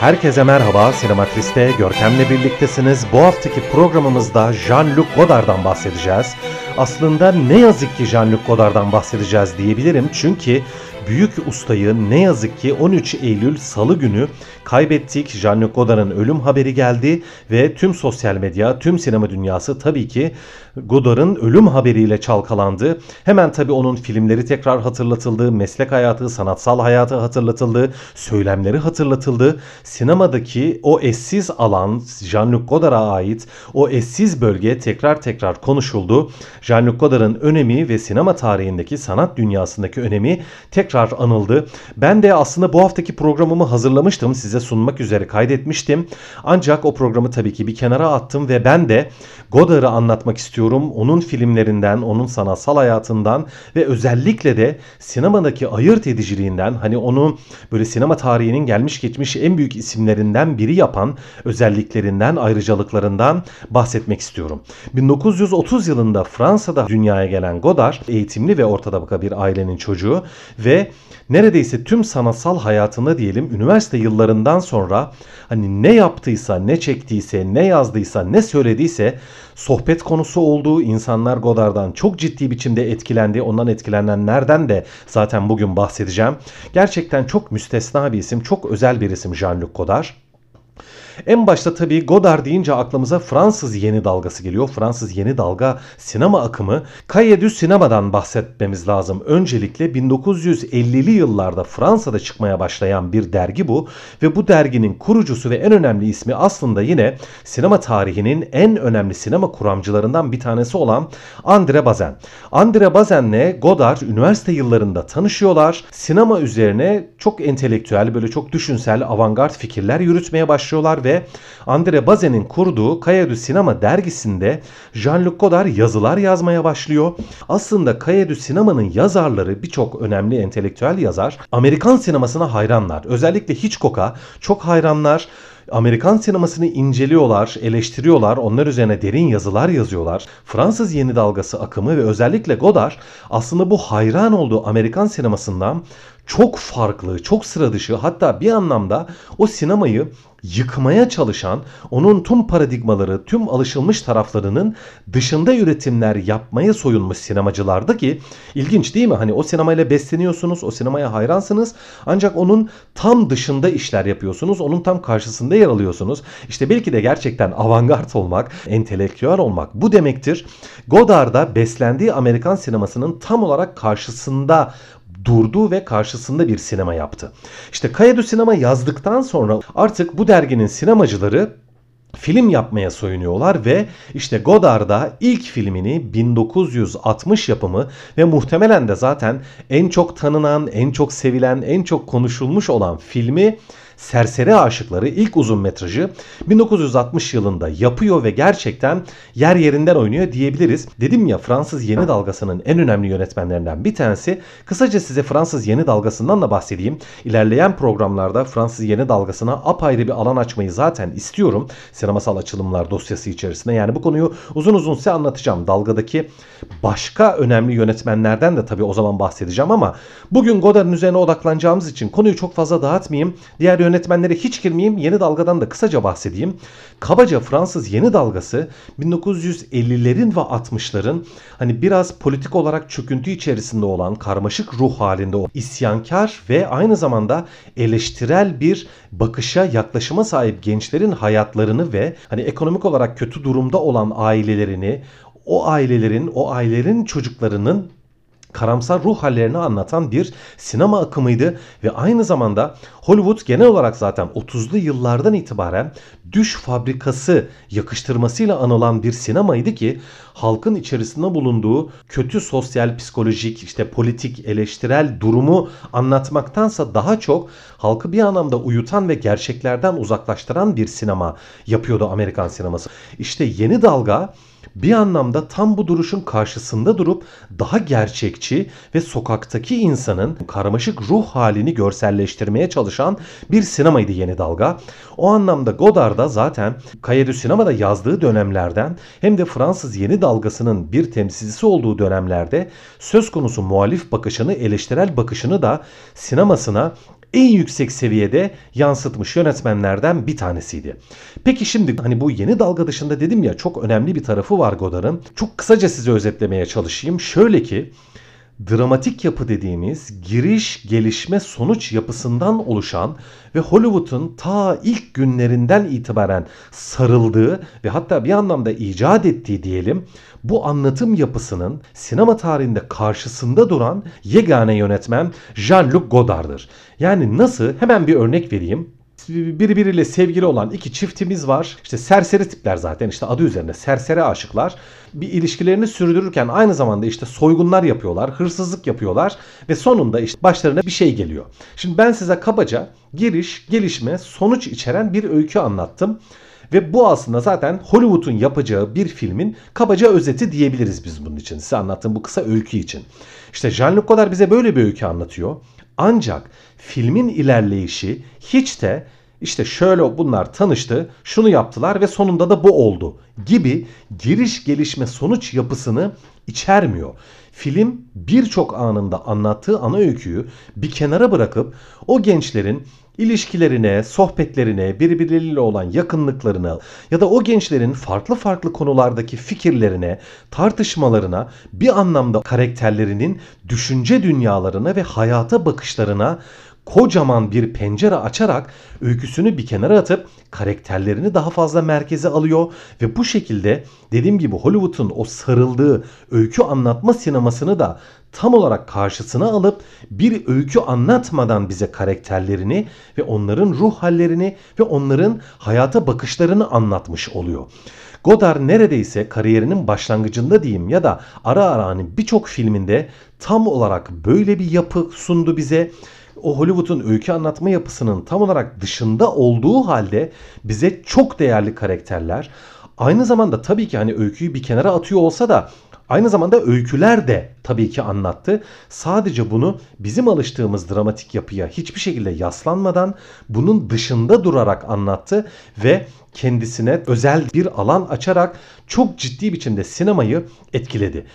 Herkese merhaba, Sinematris'te Görkem'le birliktesiniz. Bu haftaki programımızda Jean-Luc Godard'dan bahsedeceğiz. Aslında ne yazık ki Jean-Luc Godard'dan bahsedeceğiz diyebilirim. Çünkü büyük ustayı ne yazık ki 13 Eylül Salı günü kaybettik. Jean-Luc Godard'ın ölüm haberi geldi ve tüm sosyal medya, tüm sinema dünyası tabii ki Godard'ın ölüm haberiyle çalkalandı. Hemen tabii onun filmleri tekrar hatırlatıldı, meslek hayatı, sanatsal hayatı hatırlatıldı, söylemleri hatırlatıldı. Sinemadaki o eşsiz alan, Jean-Luc Godard'a ait o eşsiz bölge tekrar tekrar konuşuldu. Jean-Luc Godard'ın önemi ve sinema tarihindeki sanat dünyasındaki önemi tekrar anıldı. Ben de aslında bu haftaki programımı hazırlamıştım. Size sunmak üzere kaydetmiştim. Ancak o programı tabii ki bir kenara attım ve ben de Godard'ı anlatmak istiyorum. Onun filmlerinden, onun sanatsal hayatından ve özellikle de sinemadaki ayırt ediciliğinden hani onu böyle sinema tarihinin gelmiş geçmiş en büyük isimlerinden biri yapan özelliklerinden, ayrıcalıklarından bahsetmek istiyorum. 1930 yılında Fransa'da dünyaya gelen Godard eğitimli ve orta tabaka bir ailenin çocuğu ve neredeyse tüm sanatsal hayatında diyelim üniversite yıllarından sonra hani ne yaptıysa, ne çektiyse, ne yazdıysa, ne söylediyse sohbet konusu olduğu insanlar Godard'dan çok ciddi biçimde etkilendi. Ondan etkilenenlerden de zaten bugün bahsedeceğim. Gerçekten çok müstesna bir isim, çok özel bir isim Jean-Luc Godard. En başta tabii Godard deyince aklımıza Fransız yeni dalgası geliyor. Fransız yeni dalga sinema akımı. Cahiers du Sinema'dan bahsetmemiz lazım. Öncelikle 1950'li yıllarda Fransa'da çıkmaya başlayan bir dergi bu. Ve bu derginin kurucusu ve en önemli ismi aslında yine sinema tarihinin en önemli sinema kuramcılarından bir tanesi olan André Bazin. André Bazin'le Godard üniversite yıllarında tanışıyorlar. Sinema üzerine çok entelektüel, böyle çok düşünsel, avantgard fikirler yürütmeye başlıyorlar ve André Bazin'in kurduğu du Sinema dergisinde Jean-Luc Godard yazılar yazmaya başlıyor. Aslında du Sinema'nın yazarları birçok önemli entelektüel yazar Amerikan sinemasına hayranlar. Özellikle Hitchcock'a çok hayranlar. Amerikan sinemasını inceliyorlar, eleştiriyorlar, onlar üzerine derin yazılar yazıyorlar. Fransız yeni dalgası akımı ve özellikle Godard aslında bu hayran olduğu Amerikan sinemasından çok farklı, çok sıra dışı hatta bir anlamda o sinemayı yıkmaya çalışan, onun tüm paradigmaları, tüm alışılmış taraflarının dışında üretimler yapmaya soyulmuş sinemacılardı ki ilginç değil mi? Hani o sinemayla besleniyorsunuz, o sinemaya hayransınız ancak onun tam dışında işler yapıyorsunuz, onun tam karşısında yer alıyorsunuz. İşte belki de gerçekten avantgard olmak, entelektüel olmak bu demektir. Godard'da beslendiği Amerikan sinemasının tam olarak karşısında durdu ve karşısında bir sinema yaptı. İşte Kayadu Sinema yazdıktan sonra artık bu derginin sinemacıları film yapmaya soyunuyorlar ve işte Godard'a ilk filmini 1960 yapımı ve muhtemelen de zaten en çok tanınan, en çok sevilen, en çok konuşulmuş olan filmi Serseri Aşıkları ilk uzun metrajı 1960 yılında yapıyor ve gerçekten yer yerinden oynuyor diyebiliriz. Dedim ya Fransız yeni dalgasının en önemli yönetmenlerinden bir tanesi. Kısaca size Fransız yeni dalgasından da bahsedeyim. İlerleyen programlarda Fransız yeni dalgasına apayrı bir alan açmayı zaten istiyorum. Sinemasal açılımlar dosyası içerisinde. Yani bu konuyu uzun uzun size anlatacağım. Dalgadaki başka önemli yönetmenlerden de tabii o zaman bahsedeceğim ama bugün Godard'ın üzerine odaklanacağımız için konuyu çok fazla dağıtmayayım. Diğer yönetmenlere hiç girmeyeyim. Yeni dalgadan da kısaca bahsedeyim. Kabaca Fransız yeni dalgası 1950'lerin ve 60'ların hani biraz politik olarak çöküntü içerisinde olan karmaşık ruh halinde o isyankar ve aynı zamanda eleştirel bir bakışa yaklaşıma sahip gençlerin hayatlarını ve hani ekonomik olarak kötü durumda olan ailelerini o ailelerin, o ailelerin çocuklarının karamsar ruh hallerini anlatan bir sinema akımıydı ve aynı zamanda Hollywood genel olarak zaten 30'lu yıllardan itibaren düş fabrikası yakıştırmasıyla anılan bir sinemaydı ki halkın içerisinde bulunduğu kötü sosyal, psikolojik, işte politik, eleştirel durumu anlatmaktansa daha çok halkı bir anlamda uyutan ve gerçeklerden uzaklaştıran bir sinema yapıyordu Amerikan sineması. İşte yeni dalga bir anlamda tam bu duruşun karşısında durup daha gerçekçi ve sokaktaki insanın karmaşık ruh halini görselleştirmeye çalışan bir sinemaydı Yeni Dalga. O anlamda Godard da zaten Cahiers Sinema'da yazdığı dönemlerden hem de Fransız Yeni Dalgası'nın bir temsilcisi olduğu dönemlerde söz konusu muhalif bakışını, eleştirel bakışını da sinemasına en yüksek seviyede yansıtmış yönetmenlerden bir tanesiydi. Peki şimdi hani bu yeni dalga dışında dedim ya çok önemli bir tarafı var Godard'ın. Çok kısaca size özetlemeye çalışayım. Şöyle ki dramatik yapı dediğimiz giriş, gelişme, sonuç yapısından oluşan ve Hollywood'un ta ilk günlerinden itibaren sarıldığı ve hatta bir anlamda icat ettiği diyelim bu anlatım yapısının sinema tarihinde karşısında duran yegane yönetmen Jean-Luc Godard'dır. Yani nasıl? Hemen bir örnek vereyim birbiriyle sevgili olan iki çiftimiz var. İşte serseri tipler zaten işte adı üzerinde serseri aşıklar. Bir ilişkilerini sürdürürken aynı zamanda işte soygunlar yapıyorlar, hırsızlık yapıyorlar ve sonunda işte başlarına bir şey geliyor. Şimdi ben size kabaca giriş, gelişme, sonuç içeren bir öykü anlattım. Ve bu aslında zaten Hollywood'un yapacağı bir filmin kabaca özeti diyebiliriz biz bunun için. Size anlattığım bu kısa öykü için. İşte Jean-Luc Godard bize böyle bir öykü anlatıyor. Ancak filmin ilerleyişi hiç de işte şöyle bunlar tanıştı, şunu yaptılar ve sonunda da bu oldu gibi giriş gelişme sonuç yapısını içermiyor. Film birçok anında anlattığı ana öyküyü bir kenara bırakıp o gençlerin ilişkilerine, sohbetlerine, birbirleriyle olan yakınlıklarına ya da o gençlerin farklı farklı konulardaki fikirlerine, tartışmalarına, bir anlamda karakterlerinin düşünce dünyalarına ve hayata bakışlarına kocaman bir pencere açarak öyküsünü bir kenara atıp karakterlerini daha fazla merkeze alıyor ve bu şekilde dediğim gibi Hollywood'un o sarıldığı öykü anlatma sinemasını da tam olarak karşısına alıp bir öykü anlatmadan bize karakterlerini ve onların ruh hallerini ve onların hayata bakışlarını anlatmış oluyor. Godard neredeyse kariyerinin başlangıcında diyeyim ya da ara ara hani birçok filminde tam olarak böyle bir yapı sundu bize o Hollywood'un öykü anlatma yapısının tam olarak dışında olduğu halde bize çok değerli karakterler aynı zamanda tabii ki hani öyküyü bir kenara atıyor olsa da Aynı zamanda öyküler de tabii ki anlattı. Sadece bunu bizim alıştığımız dramatik yapıya hiçbir şekilde yaslanmadan bunun dışında durarak anlattı ve kendisine özel bir alan açarak çok ciddi biçimde sinemayı etkiledi.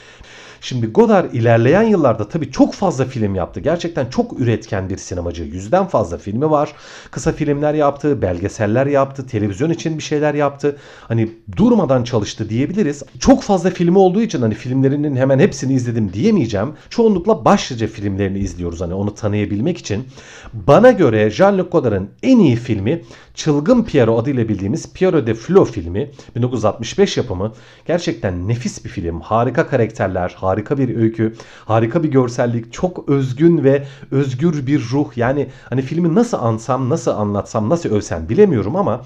Şimdi Godard ilerleyen yıllarda tabii çok fazla film yaptı. Gerçekten çok üretken bir sinemacı. Yüzden fazla filmi var. Kısa filmler yaptı, belgeseller yaptı, televizyon için bir şeyler yaptı. Hani durmadan çalıştı diyebiliriz. Çok fazla filmi olduğu için hani filmlerinin hemen hepsini izledim diyemeyeceğim. Çoğunlukla başlıca filmlerini izliyoruz hani onu tanıyabilmek için. Bana göre Jean-Luc Godard'ın en iyi filmi Çılgın Piero adıyla bildiğimiz Piero de Flo filmi 1965 yapımı. Gerçekten nefis bir film. Harika karakterler, harika bir öykü, harika bir görsellik, çok özgün ve özgür bir ruh. Yani hani filmi nasıl ansam, nasıl anlatsam, nasıl övsem bilemiyorum ama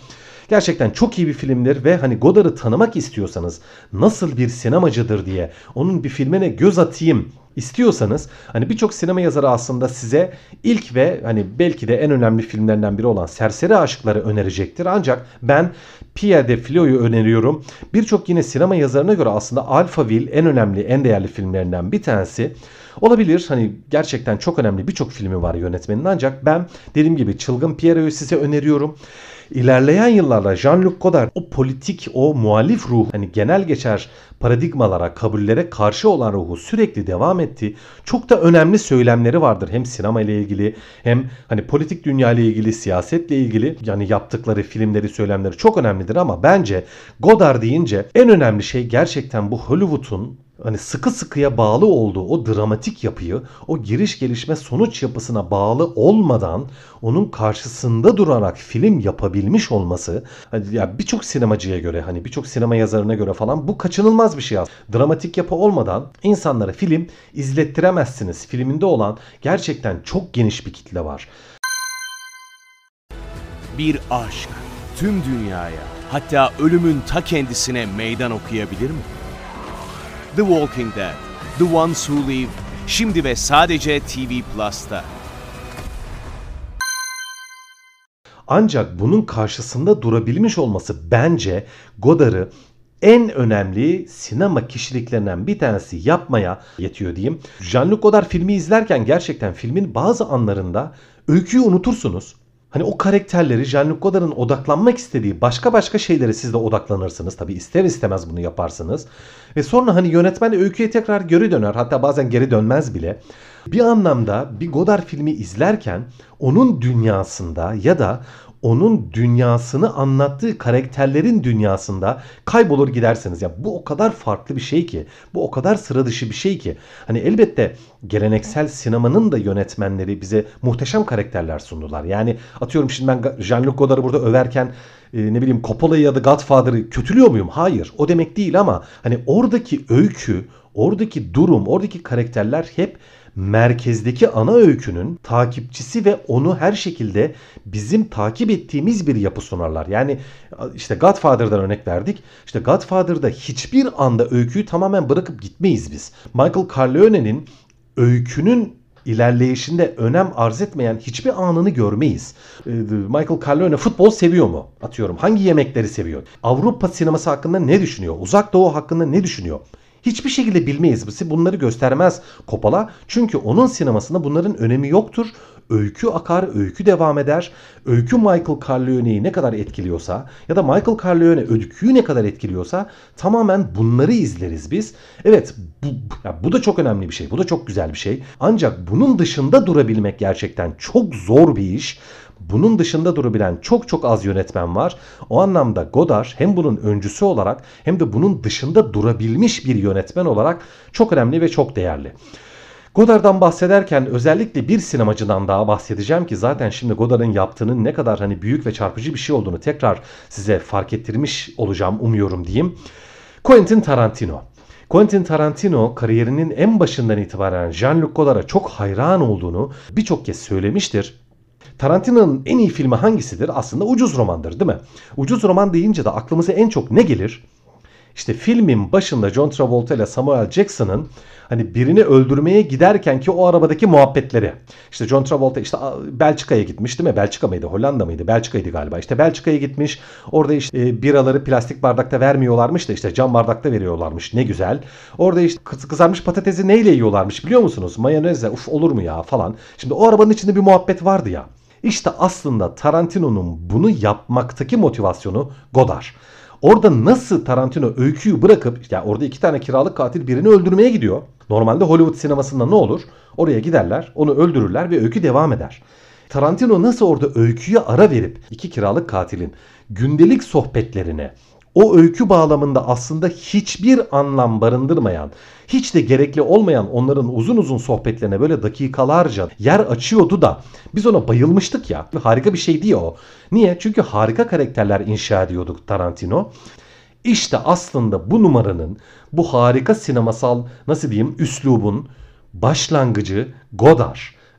Gerçekten çok iyi bir filmdir ve hani Godard'ı tanımak istiyorsanız nasıl bir sinemacıdır diye onun bir filmine göz atayım istiyorsanız hani birçok sinema yazarı aslında size ilk ve hani belki de en önemli filmlerinden biri olan Serseri Aşıkları önerecektir. Ancak ben Pierre de Flo'yu öneriyorum. Birçok yine sinema yazarına göre aslında Alphaville en önemli, en değerli filmlerinden bir tanesi. Olabilir hani gerçekten çok önemli birçok filmi var yönetmenin ancak ben dediğim gibi Çılgın Pierre'yi size öneriyorum. İlerleyen yıllarda Jean-Luc Godard o politik, o muhalif ruh, hani genel geçer paradigmalara, kabullere karşı olan ruhu sürekli devam etti. Çok da önemli söylemleri vardır. Hem sinema ile ilgili hem hani politik dünya ile ilgili, siyasetle ilgili yani yaptıkları filmleri, söylemleri çok önemlidir ama bence Godard deyince en önemli şey gerçekten bu Hollywood'un hani sıkı sıkıya bağlı olduğu o dramatik yapıyı, o giriş gelişme sonuç yapısına bağlı olmadan onun karşısında durarak film yapabilmiş olması hani ya birçok sinemacıya göre hani birçok sinema yazarına göre falan bu kaçınılmaz bir şey aslında. Dramatik yapı olmadan insanlara film izlettiremezsiniz. Filminde olan gerçekten çok geniş bir kitle var. Bir aşk tüm dünyaya hatta ölümün ta kendisine meydan okuyabilir mi? The Walking Dead, The Ones Who Live, şimdi ve sadece TV Plus'ta. Ancak bunun karşısında durabilmiş olması bence Godard'ı en önemli sinema kişiliklerinden bir tanesi yapmaya yetiyor diyeyim. Jean-Luc Godard filmi izlerken gerçekten filmin bazı anlarında öyküyü unutursunuz. Hani o karakterleri Jean-Luc Godard'ın odaklanmak istediği başka başka şeylere siz de odaklanırsınız. Tabi ister istemez bunu yaparsınız. Ve sonra hani yönetmen öyküye tekrar geri döner. Hatta bazen geri dönmez bile. Bir anlamda bir Godard filmi izlerken onun dünyasında ya da onun dünyasını anlattığı karakterlerin dünyasında kaybolur gidersiniz. Ya bu o kadar farklı bir şey ki. Bu o kadar sıra dışı bir şey ki. Hani elbette geleneksel sinemanın da yönetmenleri bize muhteşem karakterler sundular. Yani atıyorum şimdi ben Jean-Luc Godard'ı burada överken e, ne bileyim Coppola'yı ya da Godfather'ı kötülüyor muyum? Hayır. O demek değil ama hani oradaki öykü, oradaki durum, oradaki karakterler hep merkezdeki ana öykünün takipçisi ve onu her şekilde bizim takip ettiğimiz bir yapı sunarlar. Yani işte Godfather'dan örnek verdik. İşte Godfather'da hiçbir anda öyküyü tamamen bırakıp gitmeyiz biz. Michael Corleone'nin öykünün ilerleyişinde önem arz etmeyen hiçbir anını görmeyiz. Ee, Michael Corleone futbol seviyor mu? Atıyorum. Hangi yemekleri seviyor? Avrupa sineması hakkında ne düşünüyor? Uzak Doğu hakkında ne düşünüyor? Hiçbir şekilde bilmeyiz. Bunları göstermez Coppola. Çünkü onun sinemasında bunların önemi yoktur. Öykü akar, öykü devam eder. Öykü Michael Corleone'yi ne kadar etkiliyorsa ya da Michael Corleone öyküyü ne kadar etkiliyorsa tamamen bunları izleriz biz. Evet bu, bu da çok önemli bir şey. Bu da çok güzel bir şey. Ancak bunun dışında durabilmek gerçekten çok zor bir iş. Bunun dışında durabilen çok çok az yönetmen var. O anlamda Godard hem bunun öncüsü olarak hem de bunun dışında durabilmiş bir yönetmen olarak çok önemli ve çok değerli. Godard'dan bahsederken özellikle bir sinemacıdan daha bahsedeceğim ki zaten şimdi Godard'ın yaptığının ne kadar hani büyük ve çarpıcı bir şey olduğunu tekrar size fark ettirmiş olacağım umuyorum diyeyim. Quentin Tarantino. Quentin Tarantino kariyerinin en başından itibaren Jean-Luc Godard'a çok hayran olduğunu birçok kez söylemiştir. Tarantino'nun en iyi filmi hangisidir? Aslında ucuz romandır değil mi? Ucuz roman deyince de aklımıza en çok ne gelir? İşte filmin başında John Travolta ile Samuel Jackson'ın hani birini öldürmeye giderken ki o arabadaki muhabbetleri. İşte John Travolta işte Belçika'ya gitmiş değil mi? Belçika mıydı? Hollanda mıydı? Belçika'ydı galiba. İşte Belçika'ya gitmiş. Orada işte e, biraları plastik bardakta vermiyorlarmış da işte cam bardakta veriyorlarmış. Ne güzel. Orada işte kızarmış patatesi neyle yiyorlarmış biliyor musunuz? Mayonezle. Uf olur mu ya falan. Şimdi o arabanın içinde bir muhabbet vardı ya. İşte aslında Tarantino'nun bunu yapmaktaki motivasyonu Godard. Orada nasıl Tarantino öyküyü bırakıp ya orada iki tane kiralık katil birini öldürmeye gidiyor. Normalde Hollywood sinemasında ne olur? Oraya giderler, onu öldürürler ve öykü devam eder. Tarantino nasıl orada öyküye ara verip iki kiralık katilin gündelik sohbetlerine, o öykü bağlamında aslında hiçbir anlam barındırmayan, hiç de gerekli olmayan onların uzun uzun sohbetlerine böyle dakikalarca yer açıyordu da biz ona bayılmıştık ya. Harika bir şey diyor o. Niye? Çünkü harika karakterler inşa ediyorduk Tarantino. İşte aslında bu numaranın, bu harika sinemasal nasıl diyeyim üslubun başlangıcı Godard.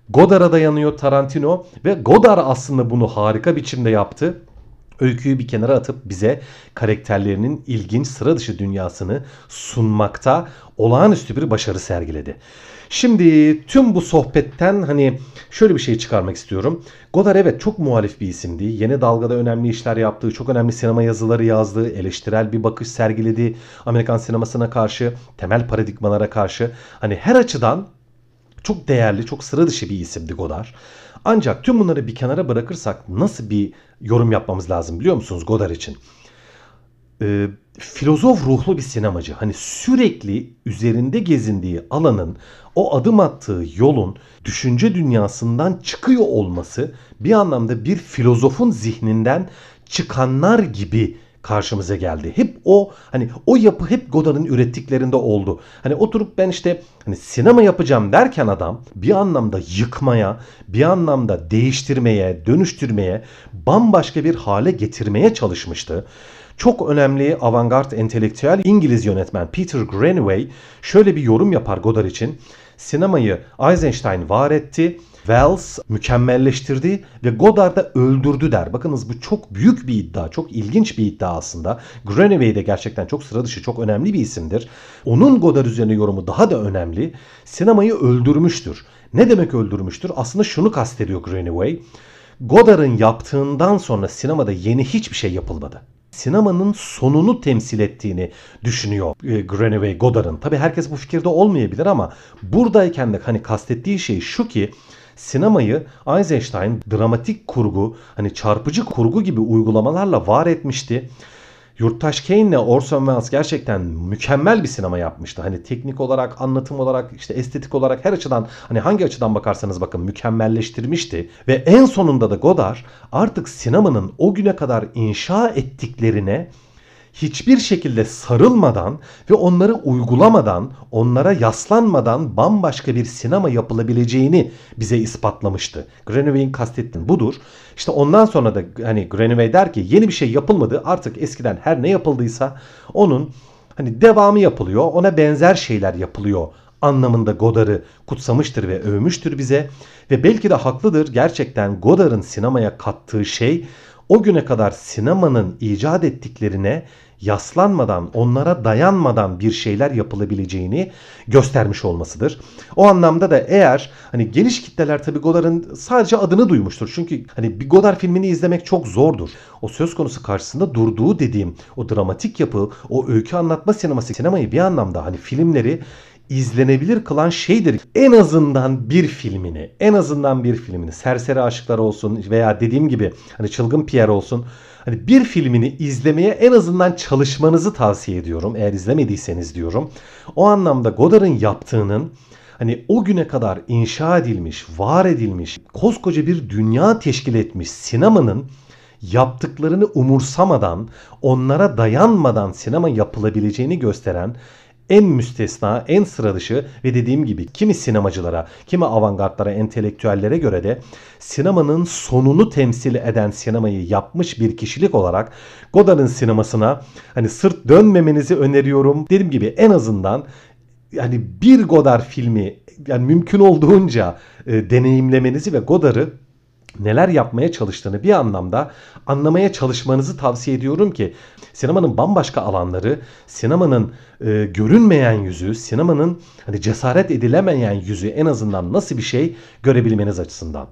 Godard'a dayanıyor Tarantino ve Godard aslında bunu harika biçimde yaptı öyküyü bir kenara atıp bize karakterlerinin ilginç sıra dışı dünyasını sunmakta olağanüstü bir başarı sergiledi. Şimdi tüm bu sohbetten hani şöyle bir şey çıkarmak istiyorum. Godard evet çok muhalif bir isimdi. Yeni dalgada önemli işler yaptığı, çok önemli sinema yazıları yazdığı, eleştirel bir bakış sergiledi. Amerikan sinemasına karşı, temel paradigmalara karşı. Hani her açıdan çok değerli, çok sıra dışı bir isimdi Godard. Ancak tüm bunları bir kenara bırakırsak nasıl bir yorum yapmamız lazım biliyor musunuz Godard için? Ee, filozof ruhlu bir sinemacı. Hani sürekli üzerinde gezindiği alanın, o adım attığı yolun düşünce dünyasından çıkıyor olması bir anlamda bir filozofun zihninden çıkanlar gibi karşımıza geldi. Hep o hani o yapı hep Godard'ın ürettiklerinde oldu. Hani oturup ben işte hani sinema yapacağım derken adam bir anlamda yıkmaya, bir anlamda değiştirmeye, dönüştürmeye, bambaşka bir hale getirmeye çalışmıştı. Çok önemli avantgard entelektüel İngiliz yönetmen Peter Greenaway şöyle bir yorum yapar Godard için. Sinemayı Eisenstein var etti Wells mükemmelleştirdi ve Godard'ı öldürdü der. Bakınız bu çok büyük bir iddia, çok ilginç bir iddia aslında. Grenaway de gerçekten çok sıra dışı, çok önemli bir isimdir. Onun Godard üzerine yorumu daha da önemli. Sinemayı öldürmüştür. Ne demek öldürmüştür? Aslında şunu kastediyor Grenaway. Godard'ın yaptığından sonra sinemada yeni hiçbir şey yapılmadı sinemanın sonunu temsil ettiğini düşünüyor e, Grenaway Godard'ın. Tabi herkes bu fikirde olmayabilir ama buradayken de hani kastettiği şey şu ki sinemayı Eisenstein dramatik kurgu, hani çarpıcı kurgu gibi uygulamalarla var etmişti. Yurttaş Kane ile Orson Welles gerçekten mükemmel bir sinema yapmıştı. Hani teknik olarak, anlatım olarak, işte estetik olarak her açıdan hani hangi açıdan bakarsanız bakın mükemmelleştirmişti. Ve en sonunda da Godard artık sinemanın o güne kadar inşa ettiklerine hiçbir şekilde sarılmadan ve onları uygulamadan, onlara yaslanmadan bambaşka bir sinema yapılabileceğini bize ispatlamıştı. Grenaway'in kastettiği budur. İşte ondan sonra da hani Grenaway der ki yeni bir şey yapılmadı. Artık eskiden her ne yapıldıysa onun hani devamı yapılıyor. Ona benzer şeyler yapılıyor anlamında Godard'ı kutsamıştır ve övmüştür bize. Ve belki de haklıdır. Gerçekten Godard'ın sinemaya kattığı şey o güne kadar sinemanın icat ettiklerine yaslanmadan, onlara dayanmadan bir şeyler yapılabileceğini göstermiş olmasıdır. O anlamda da eğer hani geniş kitleler tabii Godard'ın sadece adını duymuştur. Çünkü hani bir Godard filmini izlemek çok zordur. O söz konusu karşısında durduğu dediğim o dramatik yapı, o öykü anlatma sineması, sinemayı bir anlamda hani filmleri izlenebilir kılan şeydir. En azından bir filmini, en azından bir filmini Serseri Aşıklar olsun veya dediğim gibi hani Çılgın Pierre olsun hani bir filmini izlemeye en azından çalışmanızı tavsiye ediyorum. Eğer izlemediyseniz diyorum. O anlamda Godard'ın yaptığının hani o güne kadar inşa edilmiş, var edilmiş, koskoca bir dünya teşkil etmiş sinemanın yaptıklarını umursamadan, onlara dayanmadan sinema yapılabileceğini gösteren en müstesna, en sıra dışı ve dediğim gibi kimi sinemacılara, kimi avantgardlara, entelektüellere göre de sinemanın sonunu temsil eden sinemayı yapmış bir kişilik olarak Godard'ın sinemasına hani sırt dönmemenizi öneriyorum. Dediğim gibi en azından yani bir Godard filmi yani mümkün olduğunca e, deneyimlemenizi ve Godard'ı neler yapmaya çalıştığını bir anlamda anlamaya çalışmanızı tavsiye ediyorum ki sinemanın bambaşka alanları, sinemanın e, görünmeyen yüzü, sinemanın hani cesaret edilemeyen yüzü en azından nasıl bir şey görebilmeniz açısından.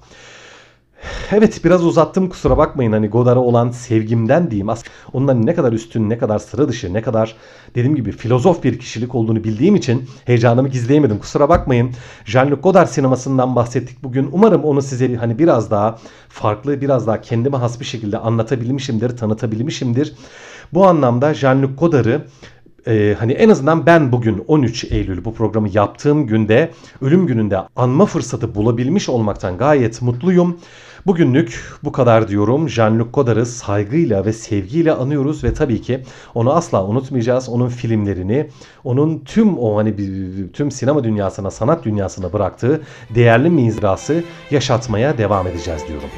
Evet biraz uzattım kusura bakmayın hani Godard'a olan sevgimden diyeyim. Aslında ondan ne kadar üstün, ne kadar sıra dışı, ne kadar dediğim gibi filozof bir kişilik olduğunu bildiğim için heyecanımı gizleyemedim. Kusura bakmayın. Jean-Luc Godard sinemasından bahsettik bugün. Umarım onu size hani biraz daha farklı, biraz daha kendime has bir şekilde anlatabilmişimdir, tanıtabilmişimdir. Bu anlamda Jean-Luc Godard'ı ee, hani en azından ben bugün 13 Eylül bu programı yaptığım günde ölüm gününde anma fırsatı bulabilmiş olmaktan gayet mutluyum. Bugünlük bu kadar diyorum. Jean-Luc Godard'ı saygıyla ve sevgiyle anıyoruz ve tabii ki onu asla unutmayacağız. Onun filmlerini, onun tüm o hani tüm sinema dünyasına, sanat dünyasına bıraktığı değerli mirası yaşatmaya devam edeceğiz diyorum.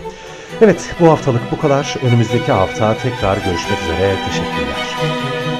Evet bu haftalık bu kadar. Önümüzdeki hafta tekrar görüşmek üzere. Teşekkürler.